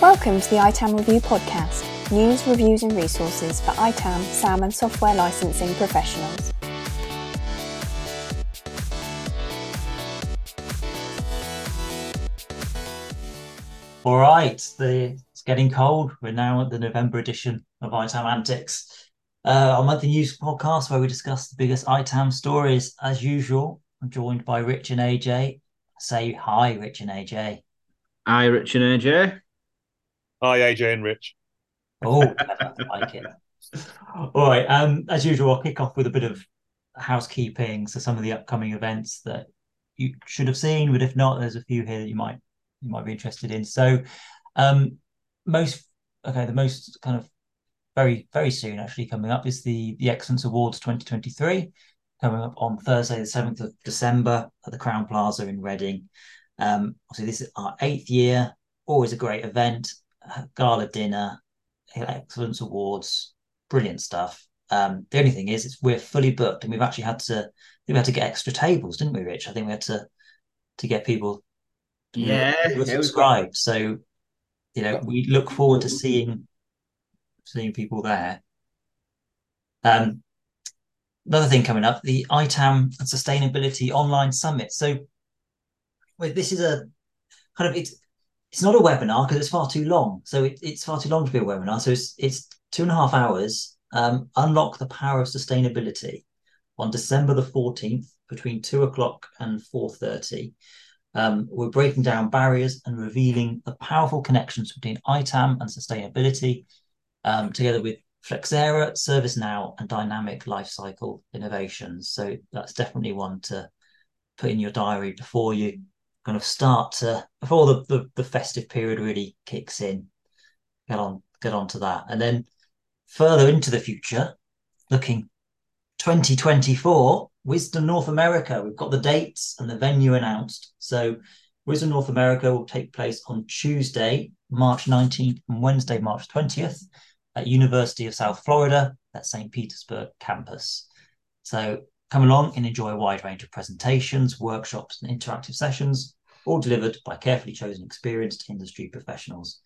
Welcome to the ITAM Review podcast news, reviews, and resources for ITAM, SAM, and software licensing professionals. All right, the, it's getting cold. We're now at the November edition of ITAMantics, uh, our monthly news podcast where we discuss the biggest ITAM stories. As usual, I'm joined by Rich and AJ. Say hi, Rich and AJ. Hi, Rich and AJ. Hi, AJ and Rich. Oh, I like it. All right. Um, as usual, I'll kick off with a bit of housekeeping. So some of the upcoming events that you should have seen, but if not, there's a few here that you might you might be interested in. So, um, most okay, the most kind of very very soon actually coming up is the the Excellence Awards 2023 coming up on Thursday, the 7th of December at the Crowne Plaza in Reading. Um, obviously, this is our eighth year, always a great event, gala dinner, excellence awards, brilliant stuff. Um, the only thing is, it's we're fully booked, and we've actually had to we had to get extra tables, didn't we, Rich? I think we had to to get people yeah subscribed. So you know, we look forward to seeing seeing people there. Um, another thing coming up, the ITAM and Sustainability Online Summit. So, well, this is a kind of it's it's not a webinar because it's far too long. So it, it's far too long to be a webinar. So it's it's two and a half hours. Um, unlock the power of sustainability on December the fourteenth between two o'clock and four thirty. Um, we're breaking down barriers and revealing the powerful connections between ITAM and sustainability, um, together with Flexera, ServiceNow, and dynamic lifecycle innovations. So that's definitely one to put in your diary before you kind of start to before the, the, the festive period really kicks in. Get on get on to that. And then further into the future, looking 2024, Wisdom North America. We've got the dates and the venue announced. So Wisdom North America will take place on Tuesday, March 19th and Wednesday, March 20th at University of South Florida at St. Petersburg campus. So come along and enjoy a wide range of presentations, workshops, and interactive sessions, all delivered by carefully chosen, experienced industry professionals.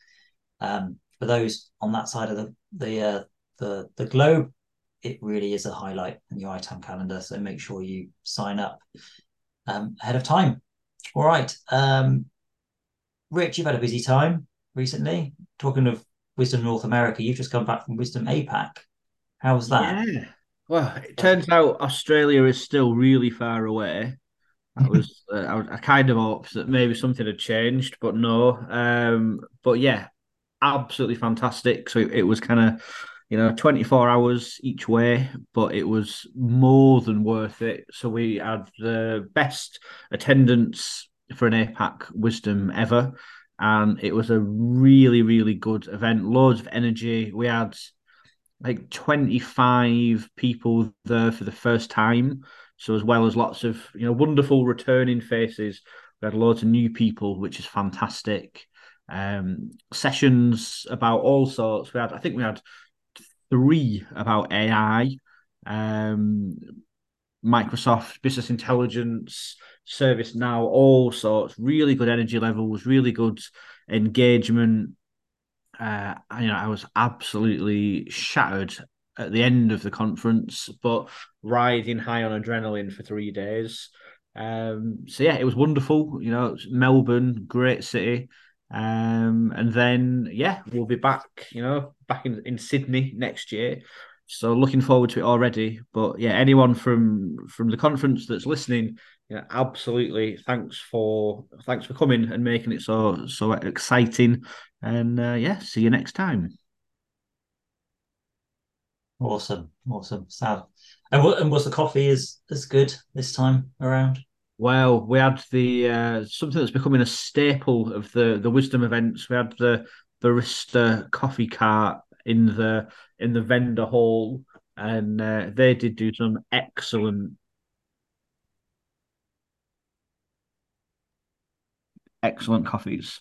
Um, for those on that side of the the uh, the, the globe, it really is a highlight in your ITAM calendar. So make sure you sign up um, ahead of time. All right, um, Rich, you've had a busy time recently. Talking of Wisdom North America, you've just come back from Wisdom APAC. How was that? Yeah. Well, it turns out Australia is still really far away. I was, uh, I, I, kind of hoped that maybe something had changed, but no. Um, but yeah, absolutely fantastic. So it, it was kind of, you know, 24 hours each way, but it was more than worth it. So we had the best attendance for an APAC Wisdom ever. And it was a really, really good event. Loads of energy. We had like 25 people there for the first time. So as well as lots of you know wonderful returning faces, we had loads of new people, which is fantastic. Um, sessions about all sorts. We had, I think, we had three about AI, um, Microsoft Business Intelligence, ServiceNow, all sorts. Really good energy levels, really good engagement uh, you know, I was absolutely shattered at the end of the conference, but riding high on adrenaline for three days. Um, so yeah, it was wonderful. You know, Melbourne, great city. Um, and then yeah, we'll be back. You know, back in, in Sydney next year. So looking forward to it already. But yeah, anyone from from the conference that's listening, yeah, absolutely. Thanks for thanks for coming and making it so so exciting. And uh, yeah, see you next time. Awesome, awesome, Sal. And what and was the coffee as as good this time around? Well, we had the uh, something that's becoming a staple of the the wisdom events. We had the barista coffee cart in the in the vendor hall, and uh, they did do some excellent excellent coffees.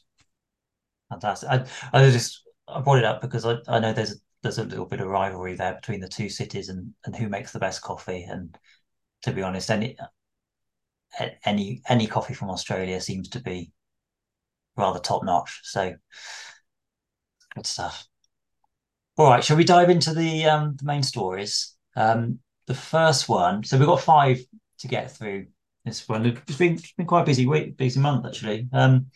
Fantastic. I, I just I brought it up because I, I know there's there's a little bit of rivalry there between the two cities and and who makes the best coffee. And to be honest, any any any coffee from Australia seems to be rather top notch. So good stuff. All right, shall we dive into the um, the main stories? Um, the first one. So we've got five to get through It's been, been quite a busy week, busy month actually. Um,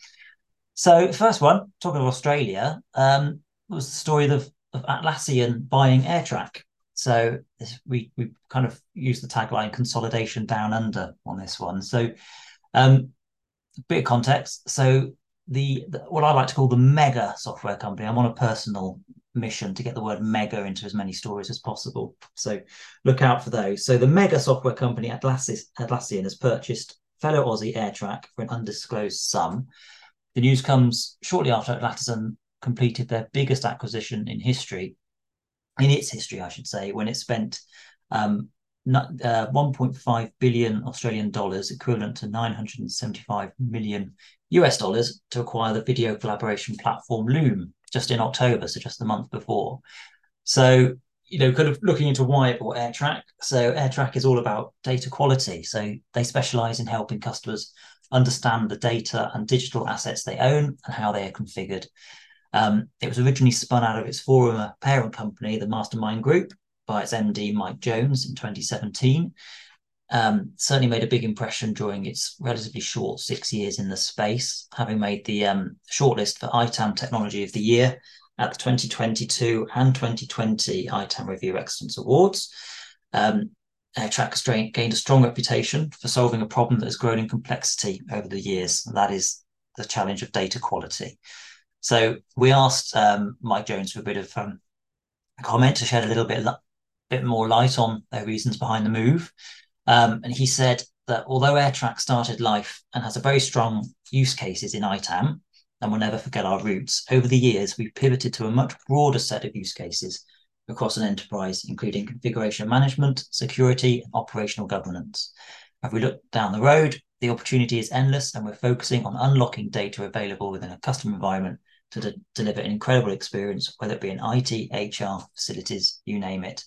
so first one, talking of Australia, um, was the story of, of Atlassian buying AirTrack. So this, we we kind of used the tagline "consolidation down under" on this one. So, um, a bit of context. So the, the what I like to call the mega software company. I'm on a personal mission to get the word mega into as many stories as possible. So look out for those. So the mega software company Atlassian, Atlassian has purchased fellow Aussie AirTrack for an undisclosed sum. The news comes shortly after Atlassian completed their biggest acquisition in history, in its history, I should say, when it spent um, uh, 1.5 billion Australian dollars, equivalent to 975 million US dollars, to acquire the video collaboration platform Loom just in October, so just the month before. So, you know, kind of looking into why it bought AirTrack. So, AirTrack is all about data quality. So, they specialize in helping customers understand the data and digital assets they own and how they are configured. Um, it was originally spun out of its former parent company, the Mastermind Group, by its MD, Mike Jones, in 2017. Um, certainly made a big impression during its relatively short six years in the space, having made the um, shortlist for ITAM Technology of the Year at the 2022 and 2020 ITAM Review Excellence Awards. Um, AirTrack gained a strong reputation for solving a problem that has grown in complexity over the years, and that is the challenge of data quality. So we asked um, Mike Jones for a bit of um, comment to shed a little bit, bit more light on their reasons behind the move. Um, and he said that although AirTrack started life and has a very strong use cases in ITAM, and we'll never forget our roots, over the years we've pivoted to a much broader set of use cases across an enterprise, including configuration management, security, and operational governance. If we look down the road, the opportunity is endless, and we're focusing on unlocking data available within a customer environment to de- deliver an incredible experience, whether it be in IT, HR, facilities, you name it.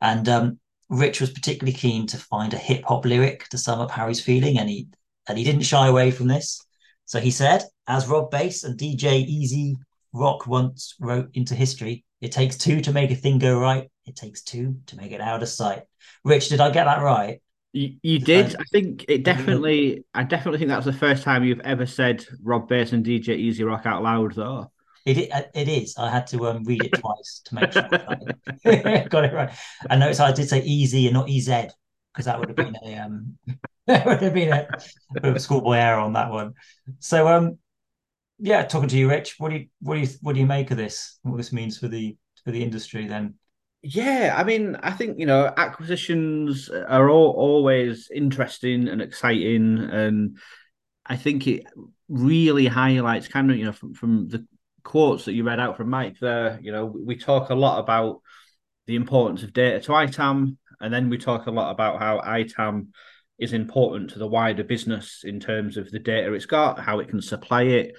And um, Rich was particularly keen to find a hip hop lyric to sum up Harry's feeling, and he and he didn't shy away from this. So he said, as Rob Base and DJ Easy Rock once wrote into history, it takes two to make a thing go right. It takes two to make it out of sight. Rich, did I get that right? You, you did. I think it definitely. I definitely think that's the first time you've ever said Rob Base and DJ Easy Rock out loud, though. It it is. I had to um, read it twice to make sure I got it right. I noticed I did say easy and not EZ because that would have been a um would have been a, a schoolboy error on that one. So um yeah, talking to you, Rich. What do you what do you what do you make of this? What this means for the for the industry then? Yeah, I mean, I think you know acquisitions are all, always interesting and exciting, and I think it really highlights kind of you know from, from the quotes that you read out from Mike there, you know, we talk a lot about the importance of data to ITAM, and then we talk a lot about how ITAM is important to the wider business in terms of the data it's got, how it can supply it.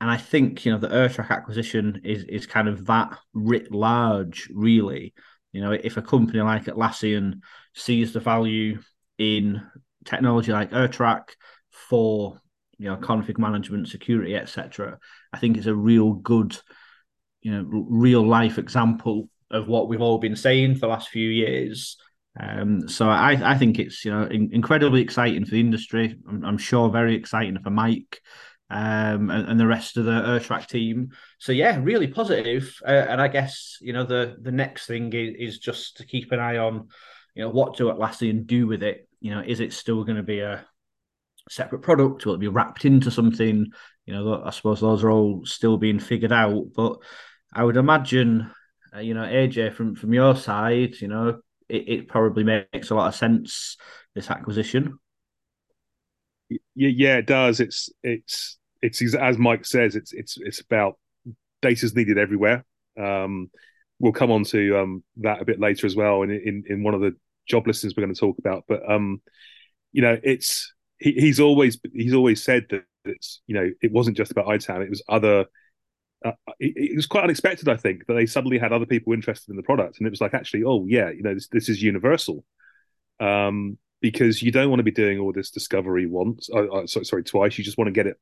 And I think, you know, the AirTrack acquisition is is kind of that writ large, really. You know, if a company like Atlassian sees the value in technology like AirTrack for you know config management, security, etc. I think it's a real good, you know, real life example of what we've all been saying for the last few years. Um, so I, I think it's you know in, incredibly exciting for the industry. I'm, I'm sure very exciting for Mike um, and, and, the rest of the AirTrack team. So yeah, really positive. Uh, and I guess you know the the next thing is, is just to keep an eye on, you know, what do Atlassian do with it? You know, is it still going to be a separate product? Will it be wrapped into something? You know, I suppose those are all still being figured out. But I would imagine, uh, you know, AJ from from your side, you know, it, it probably makes a lot of sense this acquisition. Yeah, yeah, it does. It's it's it's as Mike says. It's it's it's about data's needed everywhere. Um, we'll come on to um, that a bit later as well in, in in one of the job listings we're going to talk about. But um, you know, it's he, he's always he's always said that it's you know it wasn't just about ITAM, it was other uh, it, it, was quite unexpected, I think, that they suddenly had other people interested in the product, and it was like, actually, oh yeah, you know, this this is universal, um, because you don't want to be doing all this discovery once, uh, uh, sorry, sorry, twice. You just want to get it,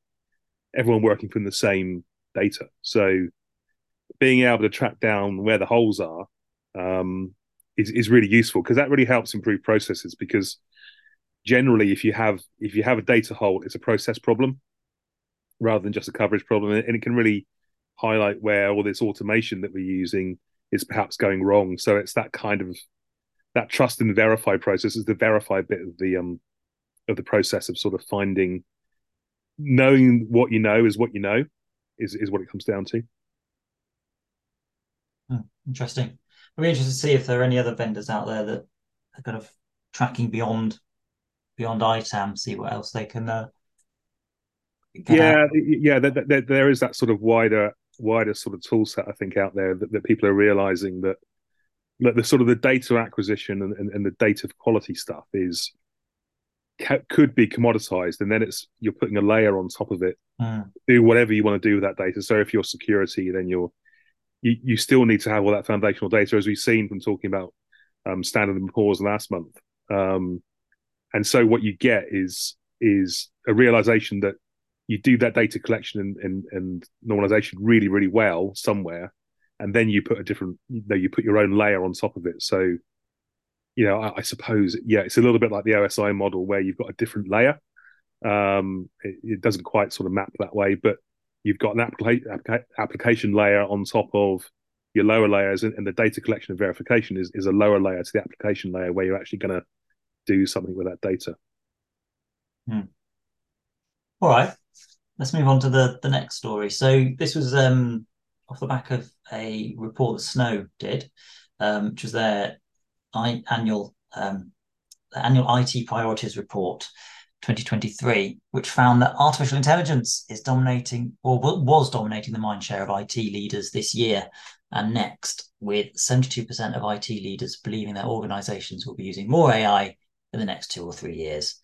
everyone working from the same data. So, being able to track down where the holes are um, is is really useful because that really helps improve processes. Because generally, if you have if you have a data hole, it's a process problem rather than just a coverage problem, and it can really highlight where all this automation that we're using is perhaps going wrong. So it's that kind of that trust and verify process is the verify bit of the um of the process of sort of finding knowing what you know is what you know is is what it comes down to. Hmm, interesting. I'd be interested to see if there are any other vendors out there that are kind of tracking beyond beyond ITAM, see what else they can. Uh, yeah, yeah, there, there, there is that sort of wider wider sort of tool set I think out there that, that people are realizing that that the sort of the data acquisition and, and, and the data quality stuff is could be commoditized and then it's you're putting a layer on top of it mm. do whatever you want to do with that data so if you're security then you're you, you still need to have all that foundational data as we've seen from talking about um, standard and poor's last month um, and so what you get is is a realization that you do that data collection and, and, and normalization really, really well somewhere, and then you put a different, you know, you put your own layer on top of it. So, you know, I, I suppose, yeah, it's a little bit like the OSI model where you've got a different layer. Um, it, it doesn't quite sort of map that way, but you've got an applica- application layer on top of your lower layers, and, and, the data collection and verification is, is a lower layer to the application layer where you're actually going to do something with that data. Hmm. All right let's move on to the the next story. So this was um, off the back of a report that Snow did, um, which was their annual um, annual IT priorities report 2023, which found that artificial intelligence is dominating or was dominating the mind share of IT leaders this year and next, with 72% of IT leaders believing their organizations will be using more AI in the next two or three years.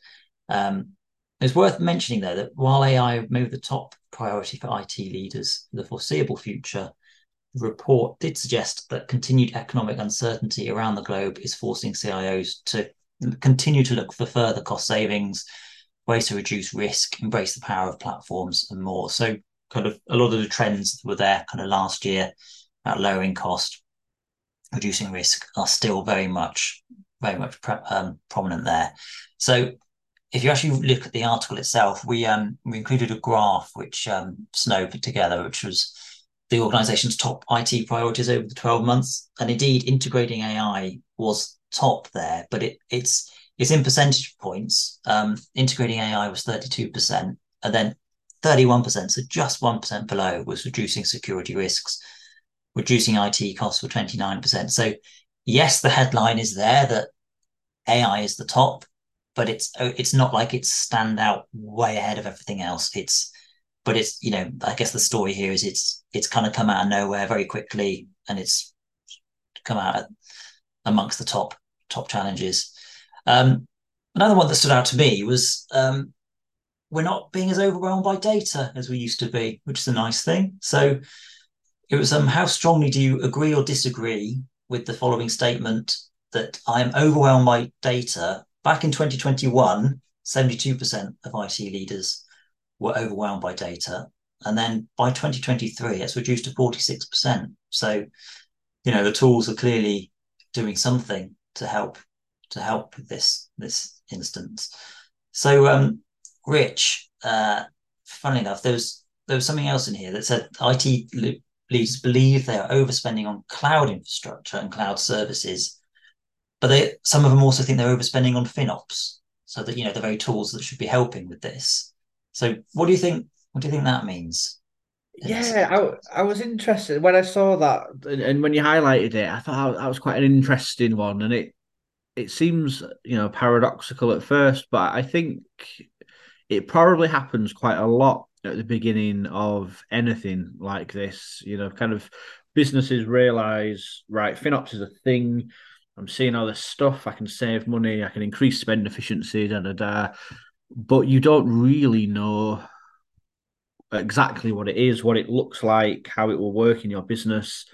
Um, it's worth mentioning, though, that while AI may be the top priority for IT leaders for the foreseeable future, the report did suggest that continued economic uncertainty around the globe is forcing CIOs to continue to look for further cost savings, ways to reduce risk, embrace the power of platforms, and more. So, kind of a lot of the trends that were there kind of last year about lowering cost, reducing risk are still very much, very much um, prominent there. So, if you actually look at the article itself, we um we included a graph which um, Snow put together, which was the organization's top IT priorities over the 12 months. And indeed, integrating AI was top there, but it it's it's in percentage points. Um, integrating AI was 32%, and then 31%, so just 1% below, was reducing security risks, reducing IT costs for 29%. So, yes, the headline is there that AI is the top, but it's uh, it's not like it's stand out way ahead of everything else. It's but it's you know I guess the story here is it's it's kind of come out of nowhere very quickly and it's come out amongst the top top challenges. Um, another one that stood out to me was um, we're not being as overwhelmed by data as we used to be, which is a nice thing. So it was um, how strongly do you agree or disagree with the following statement that I am overwhelmed by data Back in 2021, 72% of IT leaders were overwhelmed by data. And then by 2023, it's reduced to 46%. So, you know, the tools are clearly doing something to help to help with this this instance. So, um, Rich, uh, funnily enough, there was there was something else in here that said IT leaders believe they are overspending on cloud infrastructure and cloud services but they some of them also think they're overspending on FinOps, so that you know the very tools that should be helping with this. So, what do you think? What do you think that means? Yeah, I, I was interested when I saw that, and, and when you highlighted it, I thought that was quite an interesting one, and it it seems you know paradoxical at first, but I think it probably happens quite a lot at the beginning of anything like this. You know, kind of businesses realize right, FinOps is a thing I'm seeing all this stuff. I can save money. I can increase spend efficiency. Da da da. But you don't really know exactly what it is, what it looks like, how it will work in your business.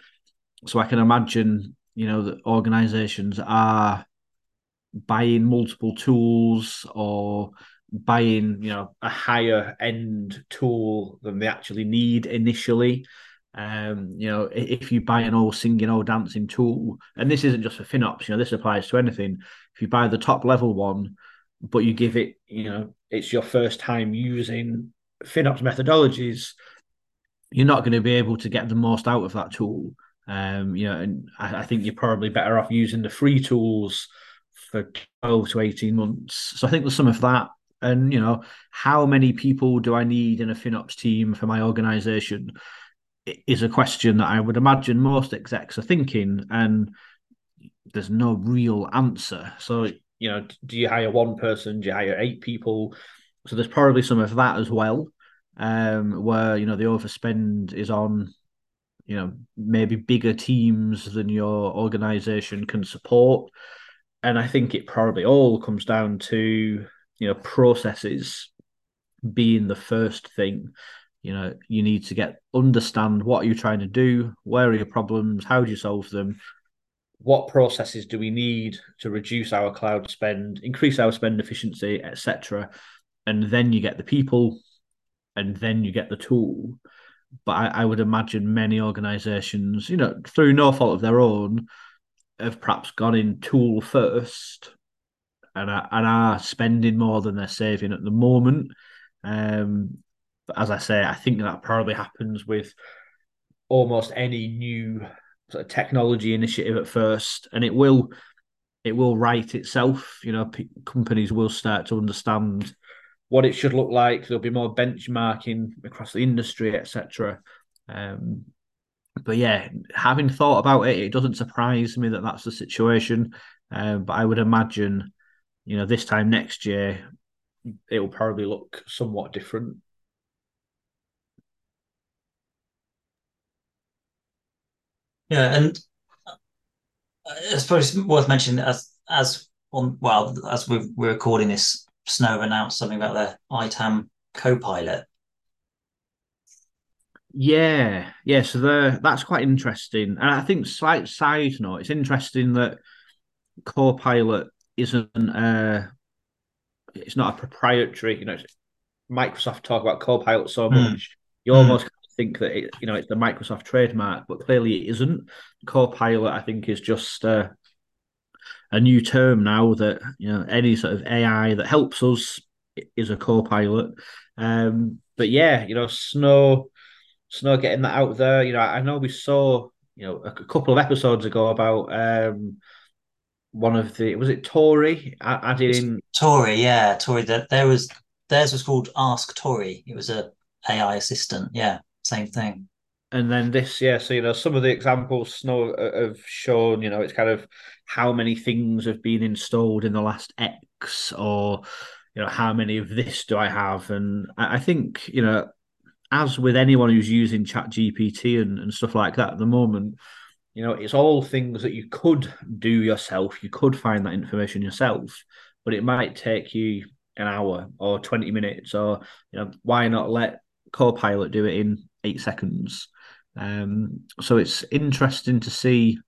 So I can imagine, you know, that organizations are buying multiple tools or buying, you know, a higher end tool than they actually need initially. Um, you know, if you buy an old singing, old dancing tool, and this isn't just for FinOps, you know, this applies to anything. If you buy the top level one, but you give it, you know, it's your first time using FinOps methodologies, you're not going to be able to get the most out of that tool. Um, you know, and I, I, think you're probably better off using the free tools for 12 to 18 months. So I think there's some of that. And, you know, how many people do I need in a FinOps team for my organization is a question that I would imagine most execs are thinking. And there's no real answer. So, you know, do you hire one person? Do you hire eight people? So there's probably some of that as well, um, where you know the overspend is on, you know, maybe bigger teams than your organization can support, and I think it probably all comes down to you know processes being the first thing. You know, you need to get understand what you're trying to do, where are your problems, how do you solve them, what processes do we need to reduce our cloud spend, increase our spend efficiency, etc and then you get the people, and then you get the tool. But I, I would imagine many organisations, you know, through no fault of their own, have perhaps gone in tool first, and are, and are spending more than they're saving at the moment. Um, but as I say, I think that probably happens with almost any new sort of technology initiative at first, and it will it will write itself. You know, p- companies will start to understand what it should look like. There'll be more benchmarking across the industry, etc. Um, but yeah, having thought about it, it doesn't surprise me that that's the situation. Um, but I would imagine, you know, this time next year, it will probably look somewhat different. Yeah, and uh, I suppose it's worth mentioning as as on well as we're, we're recording this Snow announced something about their ITAM co-pilot. Yeah, yeah. So the that's quite interesting, and I think slight side note, it's interesting that Copilot isn't uh it's not a proprietary. You know, Microsoft talk about Copilot so hmm. much, mm. you mm. almost think that it, you know it's the Microsoft trademark, but clearly it isn't. Copilot, I think, is just uh, a new term now that you know any sort of AI that helps us is a co-pilot. Um, but yeah, you know, Snow, Snow getting that out there. You know, I know we saw you know a couple of episodes ago about um one of the was it Torii adding in Torii, yeah, Torii. That there was theirs was called Ask Torii. It was a AI assistant. Yeah, same thing and then this yeah so you know some of the examples snow uh, have shown you know it's kind of how many things have been installed in the last x or you know how many of this do i have and i think you know as with anyone who's using chat gpt and, and stuff like that at the moment you know it's all things that you could do yourself you could find that information yourself but it might take you an hour or 20 minutes or you know why not let copilot do it in eight seconds um, so it's interesting to see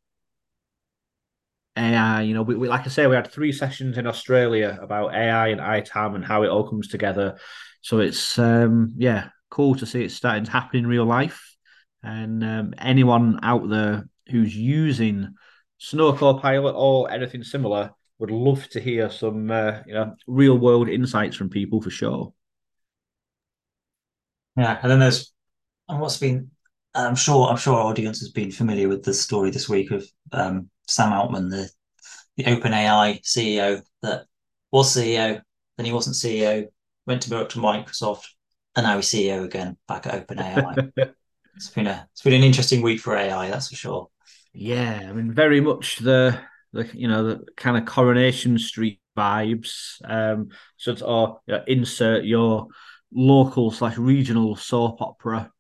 AI. You know, we, we, like I say, we had three sessions in Australia about AI and ITAM and how it all comes together. So it's um, yeah, cool to see it starting to happen in real life. And um, anyone out there who's using Snow Copilot or anything similar would love to hear some uh, you know real world insights from people for sure. Yeah, and then there's and what's been I'm sure I'm sure our audience has been familiar with the story this week of um, Sam Altman, the the OpenAI CEO that was CEO, then he wasn't CEO, went to work to Microsoft, and now he's CEO again back at OpenAI. it's been a it's been an interesting week for AI, that's for sure. Yeah, I mean, very much the the you know the kind of Coronation Street vibes. Um, so it's or you know, insert your local slash regional soap opera.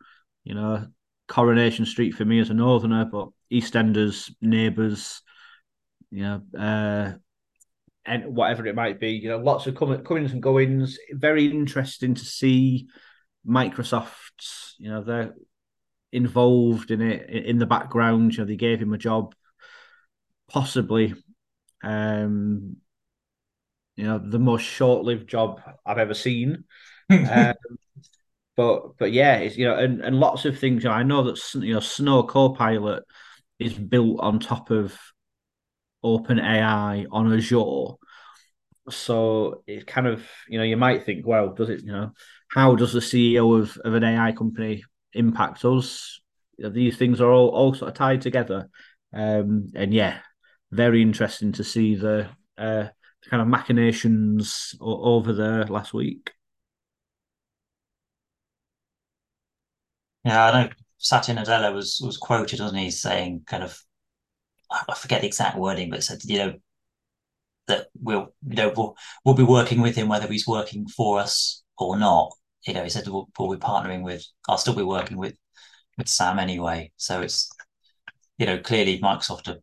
You know, Coronation Street for me as a northerner, but EastEnders, neighbours, you know, uh, and whatever it might be, you know, lots of coming, comings and goings. Very interesting to see Microsoft Microsoft's, you know, they're involved in it in the background. You know, they gave him a job, possibly, um, you know, the most short-lived job I've ever seen. um, but but yeah, it's you know, and, and lots of things. You know, I know that you know, Snow Copilot is built on top of Open AI on Azure. So it kind of, you know, you might think, well, does it, you know, how does the CEO of, of an AI company impact us? These things are all, all sort of tied together. Um, and yeah, very interesting to see the, uh, the kind of machinations over there last week. Yeah, I know Satya Nadella was was quoted, wasn't he, saying kind of I forget the exact wording, but said, you know, that we'll, you know, we'll, we'll be working with him whether he's working for us or not. You know, he said we'll, we'll be partnering with, I'll still be working with, with Sam anyway. So it's, you know, clearly Microsoft are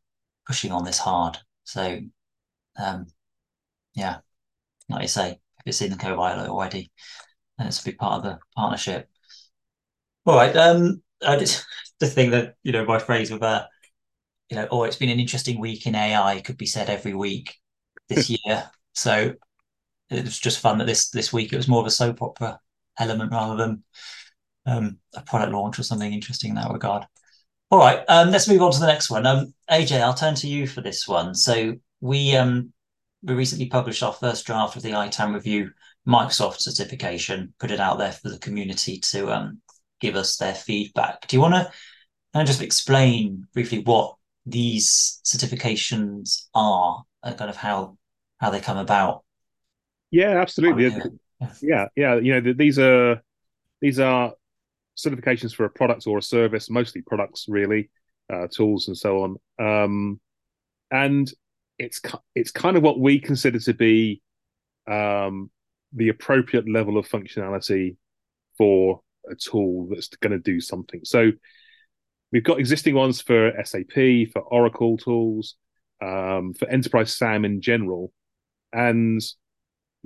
pushing on this hard. So, um, yeah, like you say, if it's in the Copilot already, then it's a big part of the partnership. All right. Um, I just the thing that you know my phrase with uh, you know, oh, it's been an interesting week in AI could be said every week this year. So it was just fun that this this week it was more of a soap opera element rather than um, a product launch or something interesting in that regard. All right, um, let's move on to the next one. Um, AJ, I'll turn to you for this one. So we um, we recently published our first draft of the ITAM review Microsoft certification, put it out there for the community to um, give us their feedback. Do you want to just explain briefly what these certifications are and kind of how how they come about. Yeah, absolutely. Yeah. yeah, yeah. You know, these are these are certifications for a product or a service, mostly products, really, uh, tools and so on. Um, and it's it's kind of what we consider to be um, the appropriate level of functionality for a tool that's going to do something. So We've got existing ones for SAP, for Oracle tools, um, for Enterprise SAM in general, and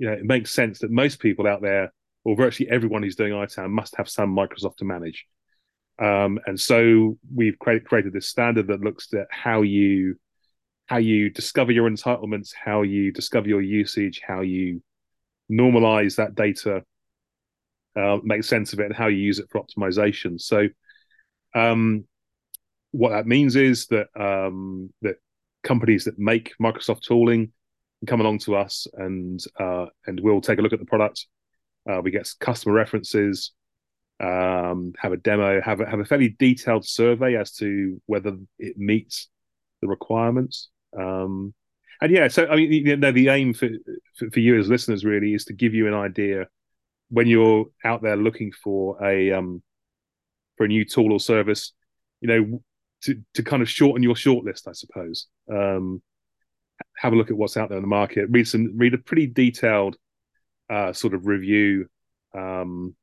you know it makes sense that most people out there, or virtually everyone who's doing ITAM, must have some Microsoft to manage. Um, and so we've created, this standard that looks at how you how you discover your entitlements, how you discover your usage, how you normalize that data, uh, make sense of it, and how you use it for optimization. So um, what that means is that um, that companies that make Microsoft tooling come along to us and uh, and we'll take a look at the product. Uh, we get customer references, um, have a demo, have a, have a fairly detailed survey as to whether it meets the requirements. Um, and yeah, so I mean, you know, the aim for, for, you as listeners really is to give you an idea when you're out there looking for a um, for a new tool or service. You know, to to kind of shorten your shortlist, I suppose. Um, have a look at what's out there in the market. Read some read a pretty detailed uh, sort of review um,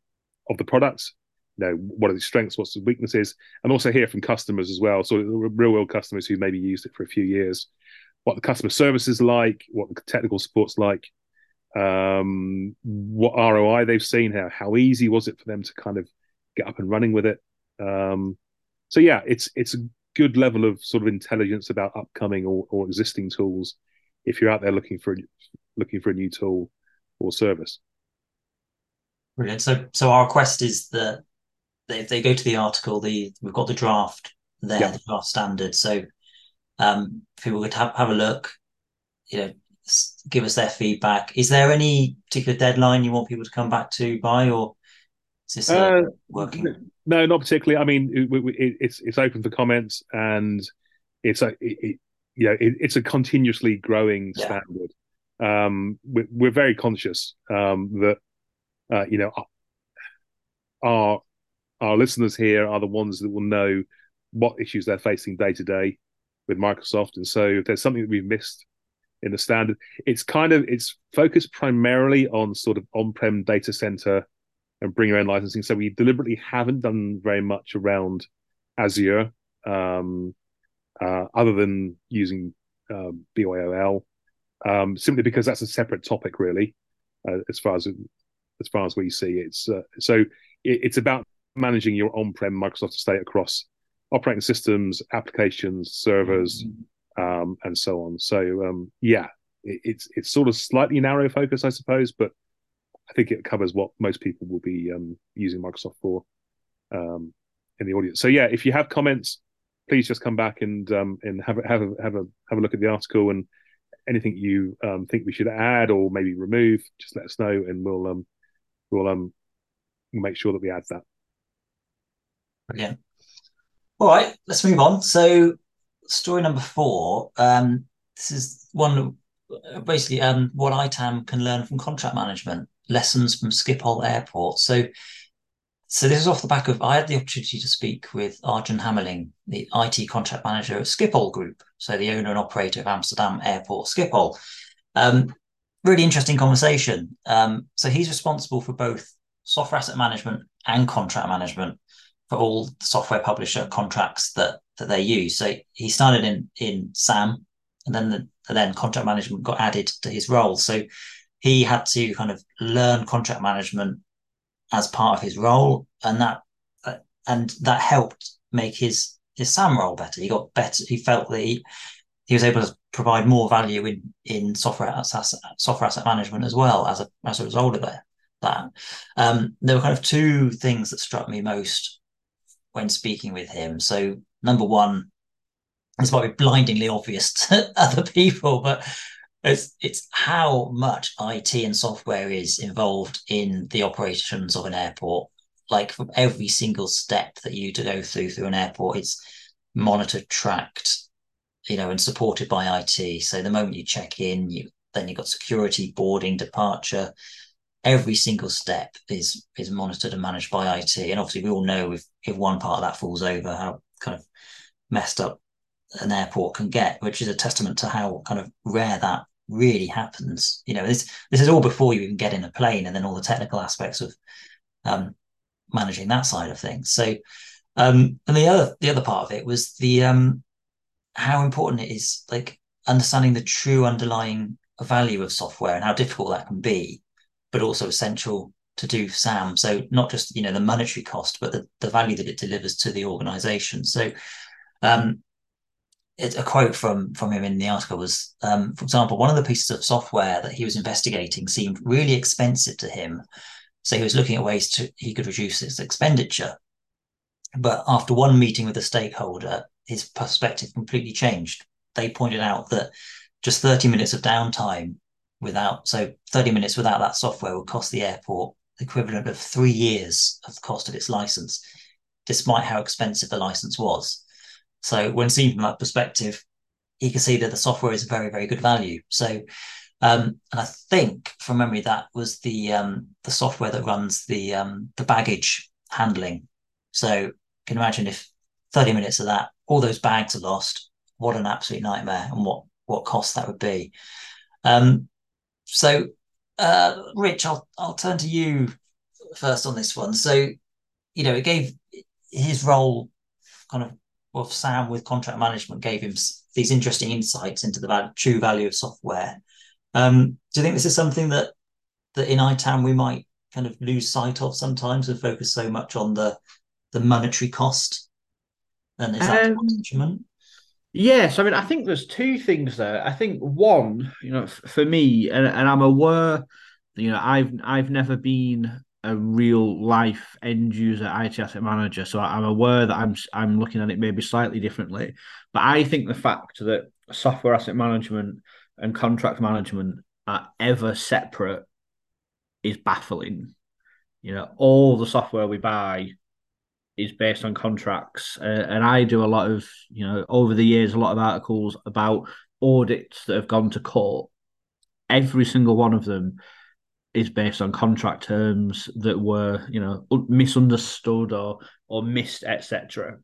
of the products. You know, what are the strengths, what's the weaknesses, and also hear from customers as well. So real world customers who maybe used it for a few years, what the customer service is like, what the technical support's like, um, what ROI they've seen, how how easy was it for them to kind of get up and running with it. Um, so yeah, it's it's a good level of sort of intelligence about upcoming or, or existing tools if you're out there looking for looking for a new tool or service. Brilliant. So so our request is that if they go to the article, the we've got the draft there, yeah. the draft standard. So um, people could have, have a look, you know, give us their feedback. Is there any particular deadline you want people to come back to by, or is this uh, working? No, not particularly. I mean, it, it, it's it's open for comments, and it's a it, you know it, it's a continuously growing yeah. standard. Um, we're, we're, very conscious um, that uh, you know our our listeners here are the ones that will know what issues they're facing day to day with Microsoft, and so if there's something that we've missed in the standard, it's kind of it's focused primarily on sort of on-prem data center and bring your own licensing. So we deliberately haven't done very much around Azure, um, uh, other than using uh, BYOL, um, simply because that's a separate topic, really, uh, as far as as far as we see. It's uh, so it, it's about managing your on-prem Microsoft estate across operating systems, applications, servers, um, and so on. So um, yeah, it, it's it's sort of slightly narrow focus, I suppose, but I think it covers what most people will be um, using Microsoft for um, in the audience. So yeah, if you have comments, please just come back and um, and have have a have a have a look at the article and anything you um, think we should add or maybe remove, just let us know and we'll um we'll um make sure that we add that. Brilliant. All right, let's move on. So, story number four. Um, this is one basically um, what ITAM can learn from contract management, lessons from Schiphol Airport. So, so this is off the back of I had the opportunity to speak with Arjun Hammerling, the IT contract manager at Schiphol Group, so the owner and operator of Amsterdam Airport Schiphol. Um, really interesting conversation. Um, so he's responsible for both software asset management and contract management for all software publisher contracts that that they use. So he started in in SAM, and then the, and then contract management got added to his role. So he had to kind of learn contract management as part of his role, and that uh, and that helped make his his SAM role better. He got better. He felt that he, he was able to provide more value in in software asset software asset management as well as a as a result of that. That um, there were kind of two things that struck me most when speaking with him. So number one, this might be blindingly obvious to other people, but it's it's how much IT and software is involved in the operations of an airport. Like from every single step that you to go through through an airport, it's monitored, tracked, you know, and supported by IT. So the moment you check in, you then you've got security, boarding, departure. Every single step is is monitored and managed by IT. And obviously, we all know if if one part of that falls over, how kind of messed up an airport can get, which is a testament to how kind of rare that really happens. You know, this this is all before you even get in a plane, and then all the technical aspects of um, managing that side of things. So, um, and the other the other part of it was the um, how important it is, like understanding the true underlying value of software and how difficult that can be, but also essential to do SAM. So not just you know the monetary cost, but the, the value that it delivers to the organization. So um, it, a quote from from him in the article was, um, for example, one of the pieces of software that he was investigating seemed really expensive to him, so he was looking at ways to he could reduce his expenditure. But after one meeting with a stakeholder, his perspective completely changed. They pointed out that just 30 minutes of downtime without so 30 minutes without that software would cost the airport the equivalent of three years of the cost of its license, despite how expensive the license was. So when seen from that perspective, he can see that the software is a very, very good value. So, um, and I think from memory that was the um, the software that runs the um, the baggage handling. So you can imagine if 30 minutes of that, all those bags are lost, what an absolute nightmare and what what cost that would be. Um, so, uh, Rich, I'll I'll turn to you first on this one. So, you know, it gave his role kind of of Sam with contract management gave him these interesting insights into the value, true value of software. Um, do you think this is something that that in ITAM we might kind of lose sight of sometimes and focus so much on the the monetary cost? And is that um, management? Yes, I mean I think there's two things there. I think one, you know, f- for me, and, and I'm aware, you know, I've I've never been a real life end user IT asset manager, so I'm aware that I'm I'm looking at it maybe slightly differently. But I think the fact that software asset management and contract management are ever separate is baffling. You know, all the software we buy is based on contracts, uh, and I do a lot of you know over the years a lot of articles about audits that have gone to court. Every single one of them is based on contract terms that were, you know, misunderstood or or missed, etc.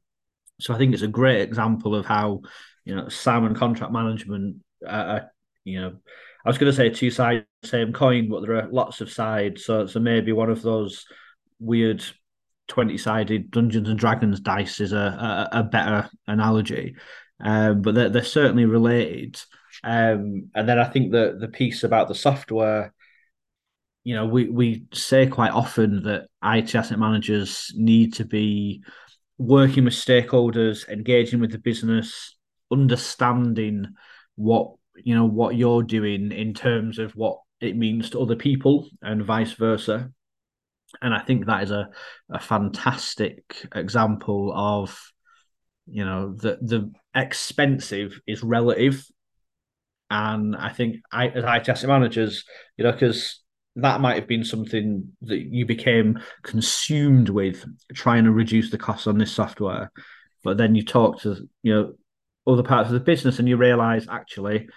So I think it's a great example of how, you know, SAM and contract management, uh, you know, I was going to say two sides same coin, but there are lots of sides. So so maybe one of those weird twenty sided Dungeons and Dragons dice is a a, a better analogy, um, but they're, they're certainly related. Um, and then I think that the piece about the software you know, we we say quite often that IT asset managers need to be working with stakeholders, engaging with the business, understanding what you know what you're doing in terms of what it means to other people and vice versa. And I think that is a, a fantastic example of, you know, the the expensive is relative. And I think I, as IT asset managers, you know, because that might have been something that you became consumed with trying to reduce the costs on this software. But then you talk to, you know, other parts of the business and you realize actually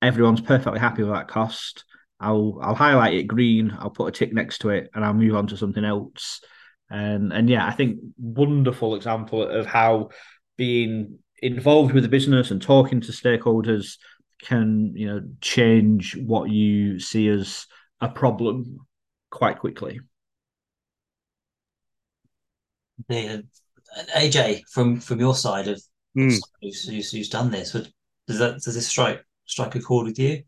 everyone's perfectly happy with that cost. I'll I'll highlight it green, I'll put a tick next to it, and I'll move on to something else. And and yeah, I think wonderful example of how being involved with the business and talking to stakeholders can you know change what you see as a problem quite quickly. Yeah. AJ, from from your side of Mm. who's, who's, who's done this, does that does this strike strike a chord with you?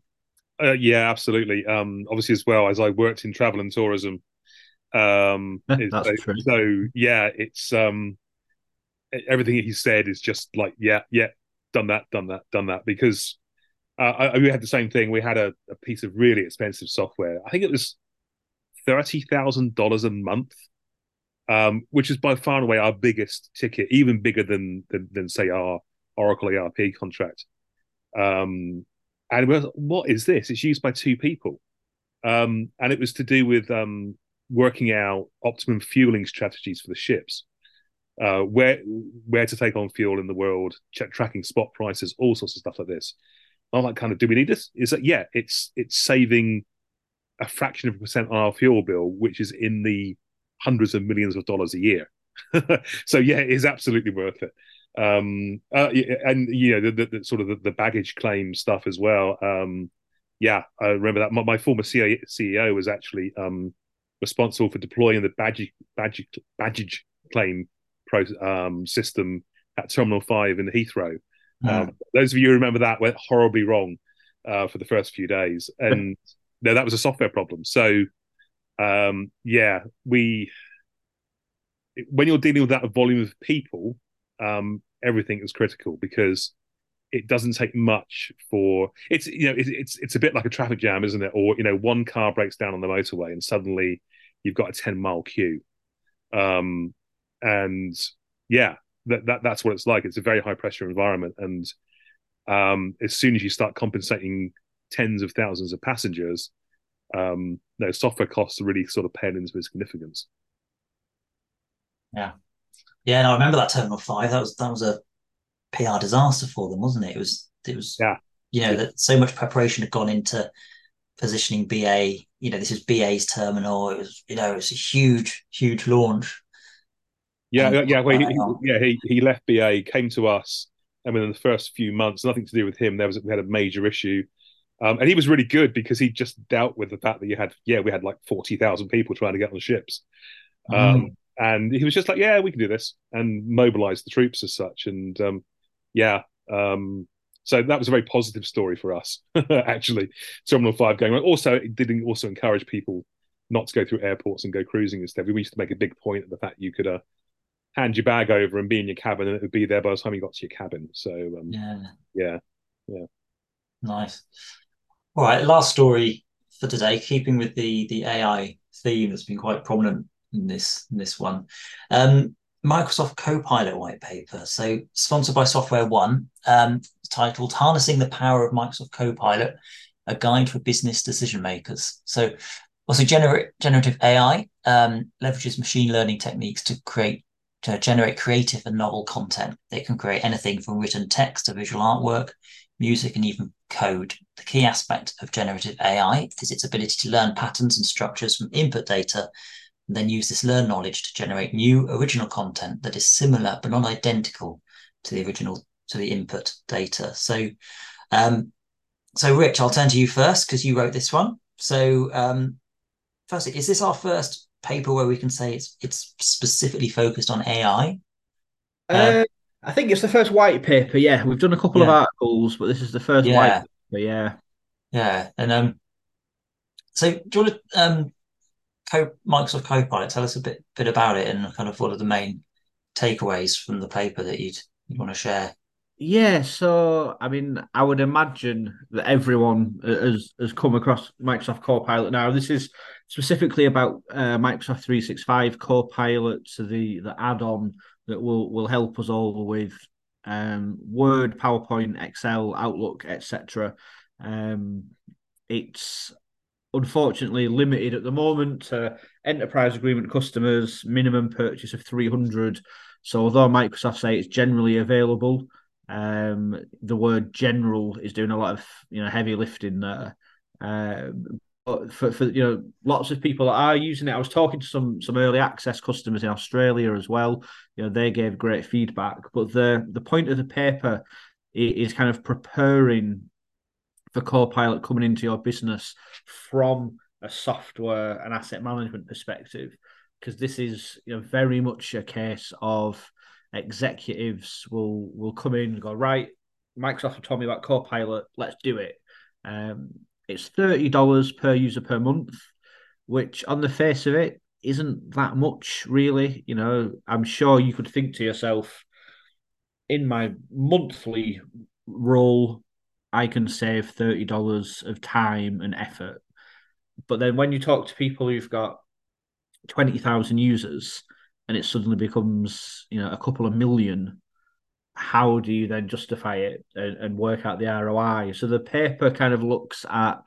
Uh, yeah, absolutely. Um, obviously, as well as I worked in travel and tourism. Um, That's so, true. so yeah, it's um, everything he said is just like yeah, yeah, done that, done that, done that. Because uh, I, we had the same thing. We had a, a piece of really expensive software. I think it was thirty thousand dollars a month, um, which is by far and away our biggest ticket, even bigger than than, than say our Oracle ERP contract. Um, and what is this? It's used by two people, um, and it was to do with um, working out optimum fueling strategies for the ships, uh, where where to take on fuel in the world, tracking spot prices, all sorts of stuff like this. I'm like, kind of, do we need this? Is that yeah? It's it's saving a fraction of a percent on our fuel bill, which is in the hundreds of millions of dollars a year. so yeah, it is absolutely worth it. Um, uh, and you know the, the, the sort of the, the, baggage claim stuff as well. Um, yeah, I remember that. My, my former CEO, CEO was actually um, responsible for deploying the baggage baggage, claim pro, um, system at Terminal Five in Heathrow. Um, those of you who remember that went horribly wrong uh, for the first few days, and no, that was a software problem. So, um, yeah, we when you're dealing with that volume of people, um, everything is critical because it doesn't take much for it's you know it, it's it's a bit like a traffic jam, isn't it? Or you know, one car breaks down on the motorway and suddenly you've got a ten mile queue, um, and yeah, that, that that's what it's like. It's a very high pressure environment, and um, as soon as you start compensating tens of thousands of passengers, um, no software costs are really sort of pale into significance. Yeah, yeah. And I remember that Terminal Five. That was that was a PR disaster for them, wasn't it? It was it was yeah. You know that so much preparation had gone into positioning BA. You know, this is BA's terminal. It was you know it was a huge huge launch. Yeah, yeah, well, he, yeah. He he left BA, came to us, and within the first few months, nothing to do with him. There was we had a major issue. Um, and he was really good because he just dealt with the fact that you had, yeah, we had like 40,000 people trying to get on the ships. Um, mm and he was just like, "Yeah, we can do this," and mobilize the troops as such. And um, yeah, um, so that was a very positive story for us, actually. Terminal Five going on. Also, it did also encourage people not to go through airports and go cruising instead. We used to make a big point of the fact you could uh, hand your bag over and be in your cabin, and it would be there by the time you got to your cabin. So um, yeah, yeah, yeah, nice. All right, last story for today, keeping with the the AI theme that's been quite prominent in this in this one. Um, Microsoft Copilot white paper. So sponsored by SoftwareOne, um, titled "Harnessing the Power of Microsoft Copilot: A Guide for Business Decision Makers." So, also gener- generative AI um, leverages machine learning techniques to create to generate creative and novel content. It can create anything from written text to visual artwork, music, and even code. The key aspect of generative AI is its ability to learn patterns and structures from input data and then use this learned knowledge to generate new original content that is similar but not identical to the original to the input data. So, um, so Rich, I'll turn to you first because you wrote this one. So, um, firstly, is this our first paper where we can say it's it's specifically focused on AI? Uh, um, I think it's the first white paper. Yeah, we've done a couple yeah. of articles, but this is the first yeah. white paper. Yeah, yeah, and um, So do you want to um, Co- Microsoft Copilot? Tell us a bit bit about it and kind of what are the main takeaways from the paper that you'd, you'd want to share. Yeah, so I mean, I would imagine that everyone has has come across Microsoft Copilot now. This is specifically about uh, Microsoft 365 Copilot, so the the add-on that will will help us all with um, Word, PowerPoint, Excel, Outlook, etc. Um, it's unfortunately limited at the moment to enterprise agreement customers, minimum purchase of 300. So although Microsoft say it's generally available, um, the word general is doing a lot of you know heavy lifting there. Um, but for, for you know lots of people are using it. I was talking to some some early access customers in Australia as well. You know they gave great feedback. But the the point of the paper is kind of preparing for Copilot coming into your business from a software and asset management perspective, because this is you know very much a case of executives will will come in and go right. Microsoft have told me about Copilot. Let's do it. Um, it's thirty dollars per user per month, which on the face of it isn't that much, really. You know, I'm sure you could think to yourself, in my monthly role, I can save thirty dollars of time and effort. But then when you talk to people who've got twenty thousand users, and it suddenly becomes you know a couple of million how do you then justify it and, and, work out the ROI? So the paper kind of looks at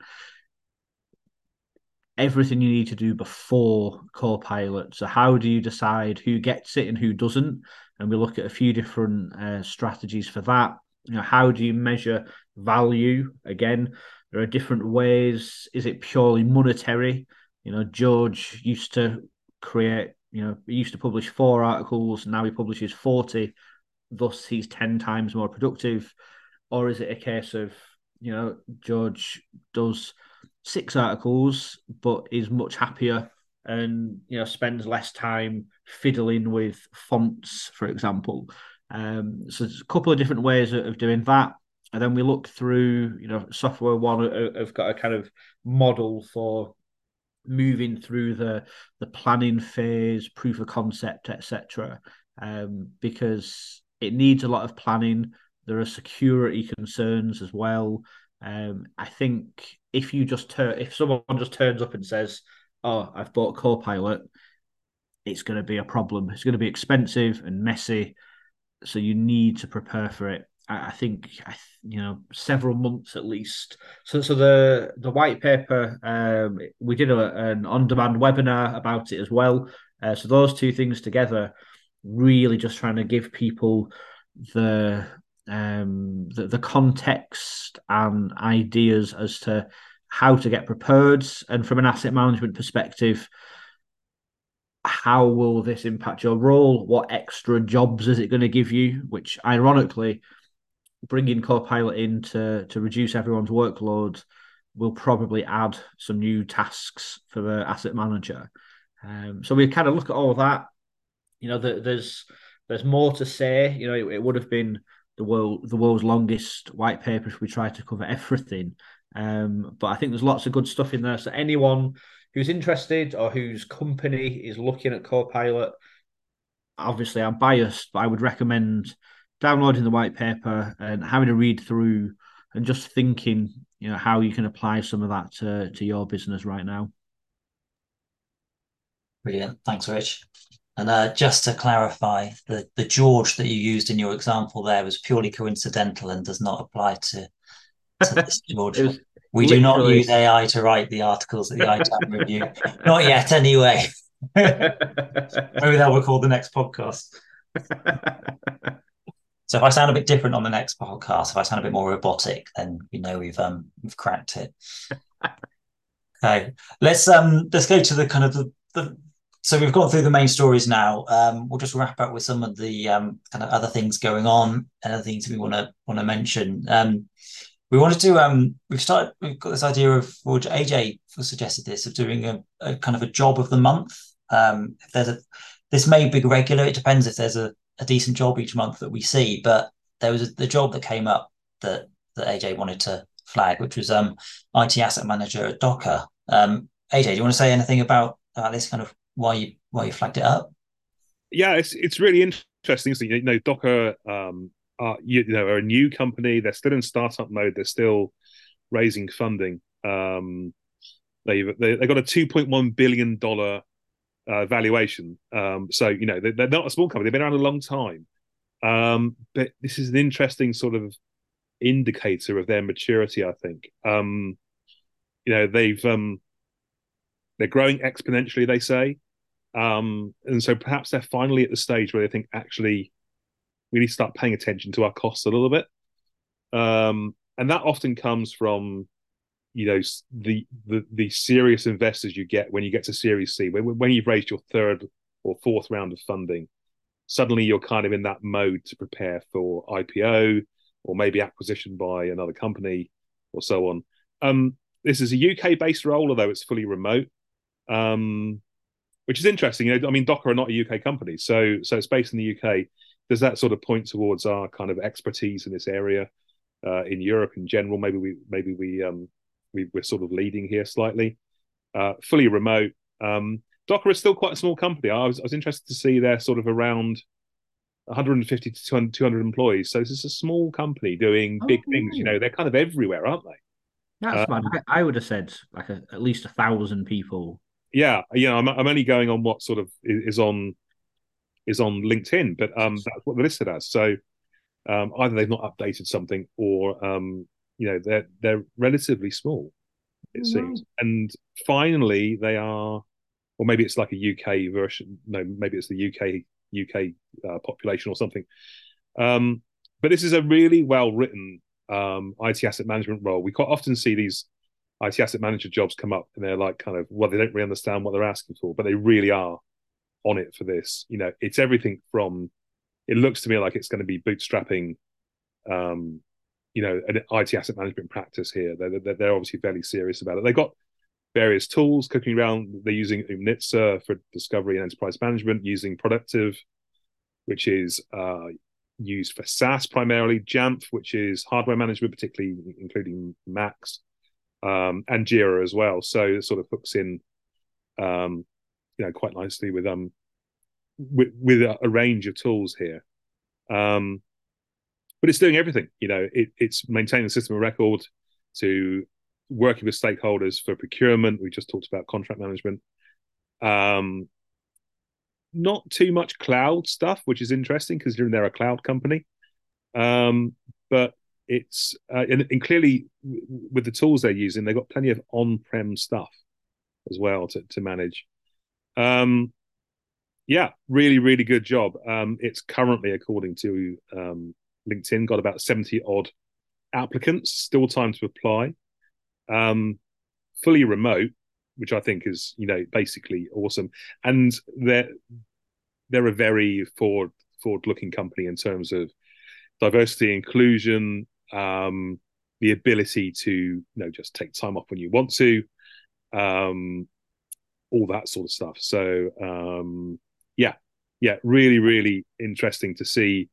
everything you need to do before Copilot. So how do you decide who gets it and who doesn't? And we look at a few different uh, strategies for that. You know, how do you measure value? Again, there are different ways. Is it purely monetary? You know, George used to create you know, he used to publish four articles, now he publishes 40, thus he's 10 times more productive. Or is it a case of, you know, George does six articles, but is much happier and, you know, spends less time fiddling with fonts, for example. Um, so there's a couple of different ways of doing that. And then we look through, you know, software one have got a kind of model for moving through the the planning phase, proof of concept, etc. Um, because it needs a lot of planning. There are security concerns as well. Um, I think if you just turn, if someone just turns up and says, "Oh, I've bought Copilot," it's going to be a problem. It's going to be expensive and messy, so you need to prepare for it. I think you know several months at least. So, so the the white paper um, we did a, an on demand webinar about it as well. Uh, so those two things together, really just trying to give people the um the, the context and ideas as to how to get prepared and from an asset management perspective how will this impact your role what extra jobs is it going to give you which ironically bringing Copilot in to, to reduce everyone's workload will probably add some new tasks for the asset manager. Um, so we kind of look at all that. You know, the, there's there's more to say. You know, it, it, would have been the world the world's longest white paper if we tried to cover everything. Um, but I think there's lots of good stuff in there. So anyone who's interested or whose company is looking at Copilot, obviously I'm biased, but I would recommend downloading the white paper and having a read through and just thinking, you know, how you can apply some of that to, to your business right now. Brilliant. Thanks, Rich. And uh, just to clarify, the, the George that you used in your example there was purely coincidental and does not apply to, to this George. we do not use AI to write the articles at the ITAM review. Not yet, anyway. Maybe that will call the next podcast. So if I sound a bit different on the next podcast, if I sound a bit more robotic, then we know we've um we've cracked it. okay, let's um let's go to the kind of the, the so we've gone through the main stories now. Um, we'll just wrap up with some of the um, kind of other things going on and other things we want to want to mention. Um, we wanted to um, we've started we've got this idea of well, AJ suggested this of doing a, a kind of a job of the month. Um, if there's a this may be regular. It depends if there's a a decent job each month that we see. But there was a, the job that came up that that AJ wanted to flag, which was um IT asset manager at Docker. Um, AJ, do you want to say anything about uh, this kind of why you why you flagged it up? Yeah, it's it's really interesting. So, you know, Docker, um, are, you know, are a new company. They're still in startup mode. They're still raising funding. Um, they've they, they got a two point one billion dollar uh, valuation. Um, so you know they're, they're, not a small company; they've been around a long time. Um, but this is an interesting sort of indicator of their maturity. I think. Um, you know they've um, they're growing exponentially. They say, um, and so perhaps they're finally at the stage where they think actually we need to start paying attention to our costs a little bit. Um, and that often comes from you know the the the serious investors you get when you get to Series C, when when you've raised your third or fourth round of funding, suddenly you're kind of in that mode to prepare for IPO or maybe acquisition by another company or so on. Um, this is a UK based role, although it's fully remote, um, which is interesting. You know, I mean, Docker are not a UK company, so so it's based in the UK. Does that sort of point towards our kind of expertise in this area uh, in Europe in general? Maybe we maybe we um, we, are sort of leading here slightly. Uh, fully remote. Um, Docker is still quite a small company. I was, I was interested to see they're sort of around 150 to 200, 200 employees. So this is a small company doing oh, big things. You know, they're kind of everywhere, aren't they? That's um, I, I, would have said like a, at least a thousand people. Yeah, you know, I'm, I'm only going on what sort of is, on is on LinkedIn, but um, that's what they're listed as. So um, either they've not updated something, or um, you know they're they're relatively small it seems. And finally they are or maybe it's like a uk version no maybe it's the uk uk uh, population or something. Um, but this is a really well written um, it asset management role. We quite often see these it asset manager jobs come up and they're like kind of well they don't really understand what they're asking for but they really are on it for this. You know it's everything from it looks to me like it's going to be bootstrapping um, you know an IT asset management practice here. They're, they're obviously fairly serious about it. They've got various tools cooking around. They're using Oomnitza for discovery and enterprise management, using Productiv, which is uh, used for SaaS primarily, Jamf, which is hardware management, particularly including Macs, um, and Jira as well. So it sort of hooks in, um, you know, quite nicely with um with, with a, a range of tools here. Um, but it's doing everything. You know, it, it's maintaining the system of record to working with stakeholders for procurement. We just talked about contract management. Um, not too much cloud stuff, which is interesting because they're a cloud company. Um, but it's uh, and, and, clearly with the tools they're using, they've got plenty of on-prem stuff as well to, to manage. Um, yeah, really, really good job. Um, it's currently, according to um, LinkedIn got about 70 odd applicants, still time to apply. Um, fully remote, which I think is, you know, basically awesome. And they're they're a very forward forward looking company in terms of diversity, inclusion, um, the ability to, you know, just take time off when you want to, um, all that sort of stuff. So um, yeah, yeah, really, really interesting to see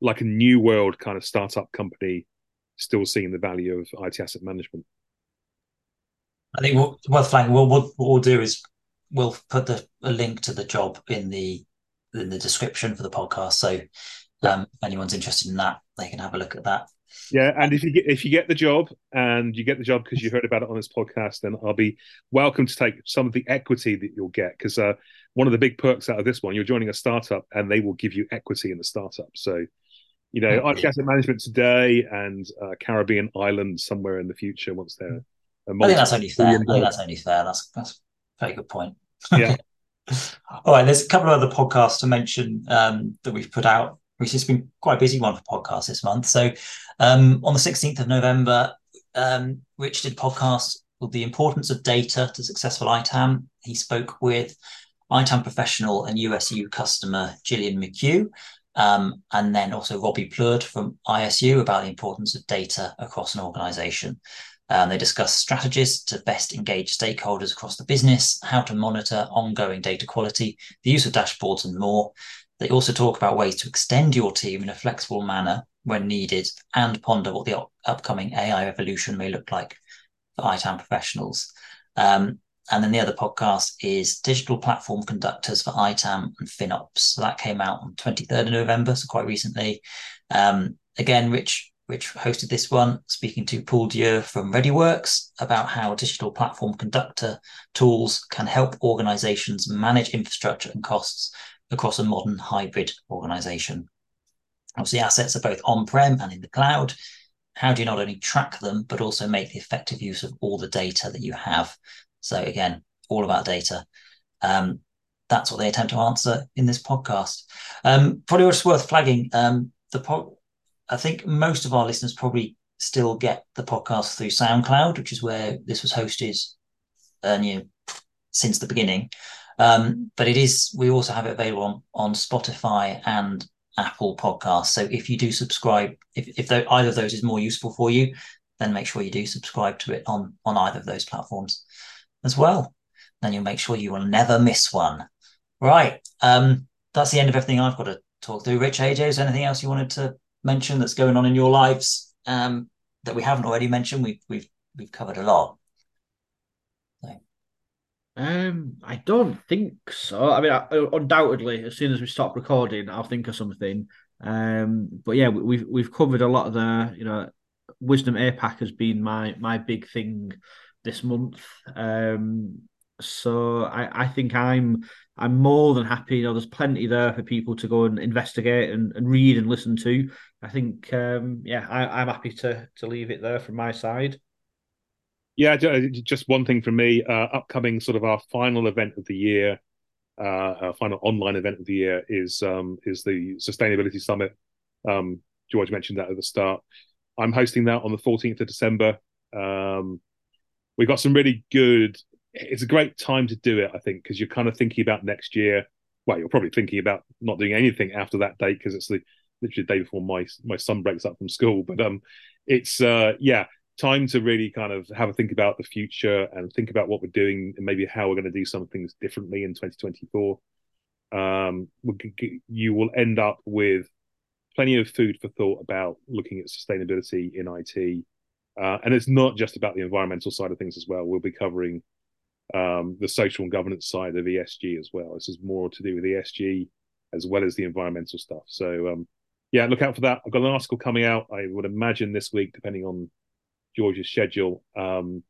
like a new world kind of startup company still seeing the value of IT asset management. I think what, worth flagging. What, what, what we'll do is we'll put the a link to the job in the in the description for the podcast. So um, if anyone's interested in that, they can have a look at that. Yeah, and if you get if you get the job and you get the job because you heard about it on this podcast, then I'll be welcome to take some of the equity that you'll get because uh, one of the big perks out of this one, you're joining a startup and they will give you equity in the startup. So you know, IT asset management today and uh, Caribbean islands somewhere in the future once they're. I think that's only fair. I think that's only fair. That's that's a very good point. Yeah. All right. There's a couple of other podcasts to mention um, that we've put out. Which has been quite a busy one for podcasts this month. So, um, on the 16th of November, um, Rich did a podcast called "The Importance of Data to Successful ITAM." He spoke with ITAM professional and USU customer Gillian McHugh um, and then also Robbie Plourde from USU about the importance of data across an organization. Um, they discuss strategies to best engage stakeholders across the business, how to monitor ongoing data quality, the use of dashboards, and more. They also talk about ways to extend your team in a flexible manner when needed and ponder what the upcoming AI revolution may look like for ITAM professionals. Um, and then the other podcast is Digital Platform Conductors for ITAM and FinOps. So that came out on 23rd of November, so quite recently. Um, again, Rich Rich hosted this one, speaking to Paul Dieu from ReadyWorks about how digital platform conductor tools can help organizations manage infrastructure and costs across a modern hybrid organization. Obviously, assets are both on-prem and in the cloud. How do you not only track them, but also make the effective use of all the data that you have? So again, all about data. Um, that's what they attempt to answer in this podcast. Um, probably just worth flagging um, the po- I think most of our listeners probably still get the podcast through SoundCloud, which is where this was hosted uh, you since the beginning. Um, but it is we also have it available on, on Spotify and Apple Podcasts. So if you do subscribe, if if either of those is more useful for you, then make sure you do subscribe to it on on either of those platforms as well. Then you'll make sure you will never miss one. Right. Um, that's the end of everything I've got to talk through. Rich, AJ, is anything else you wanted to mention that's going on in your lives um, that we haven't already mentioned? We've we've we've covered a lot. Um, I don't think so. I mean, I, undoubtedly, as soon as we stop recording, I'll think of something. Um, but yeah, we've we've covered a lot of the you know, Wisdom APAC has been my my big thing this month. Um, so I, I think I'm I'm more than happy. You know, there's plenty there for people to go and investigate and, and read and listen to. I think, um, yeah, I, am happy to to leave it there from my side. Yeah, just one thing from me. Uh, upcoming sort of our final event of the year, uh, our final online event of the year is um, is the Sustainability Summit. Um, George mentioned that at the start. I'm hosting that on the 14th of December. Um, we got some really good it's a great time to do it, I think, because you're kind of thinking about next year. Well, you're probably thinking about not doing anything after that date because it's the literally the day before my my son breaks up from school. But um, it's uh, yeah, time to really kind of have a think about the future and think about what we're doing and maybe how we're going to do some things differently in 2024. Um, you will end up with plenty of food for thought about looking at sustainability in IT. Uh, and it's not just about the environmental side of things as well. We'll be covering um, the social and governance side of ESG as well. This is more to do with ESG as well as the environmental stuff. So um, yeah, look out for that. I've got an article coming out. I would imagine this week, depending on George's schedule. Um,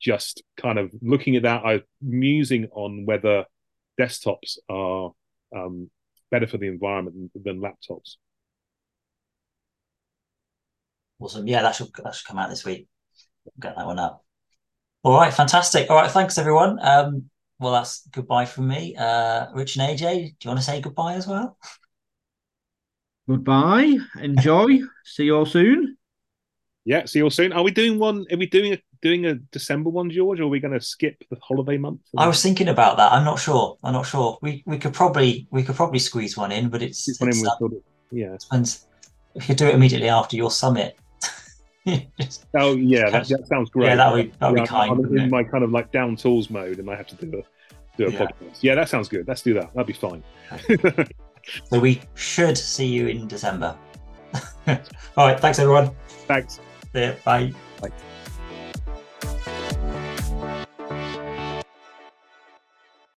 just kind of looking at that, I'm musing on whether desktops are um, better for the environment than, than laptops. Awesome. Yeah, that should that should come out this week. Get that one up. All right, fantastic. All right, thanks everyone. Um, well, that's goodbye from me. Uh, Rich and AJ, do you want to say goodbye as well? Goodbye. Enjoy. see you all soon. Yeah, see you all soon. Are we doing one? Are we doing a doing a December one, George, or are we going to skip the holiday month? I was thinking about that. I'm not sure. I'm not sure. We we could probably we could probably squeeze one in, but it's, it's, it's uh, yeah. Depends. We could do it immediately after your summit. oh yeah, that, that, sounds great. Yeah, that would that would yeah, be kind. I'm in my kind of like down tools mode, and I have to do a do a yeah. podcast. Yeah, that sounds good. Let's do that. That'd be fine. so we should see you in December. All right. Thanks, everyone. Thanks. Yeah, bye. Bye.